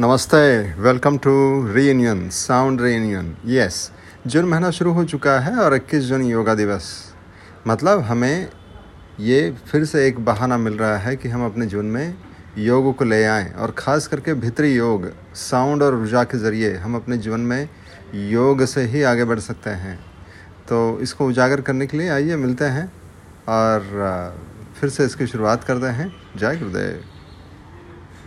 नमस्ते welcome to reunion sound reunion yes जून महीना शुरू हो चुका है और 21 जून योगा दिवस। मतलब हमें ये फिर से एक बहाना मिल रहा है कि हम अपने जीवन में योग को ले आएँ और ख़ास करके भीतरी योग साउंड और ऊर्जा के ज़रिए हम अपने जीवन में योग से ही आगे बढ़ सकते हैं। तो इसको उजागर करने के लिए आइए, मिलते हैं और फिर से इसकी शुरुआत करते हैं। जय गुरुदेव।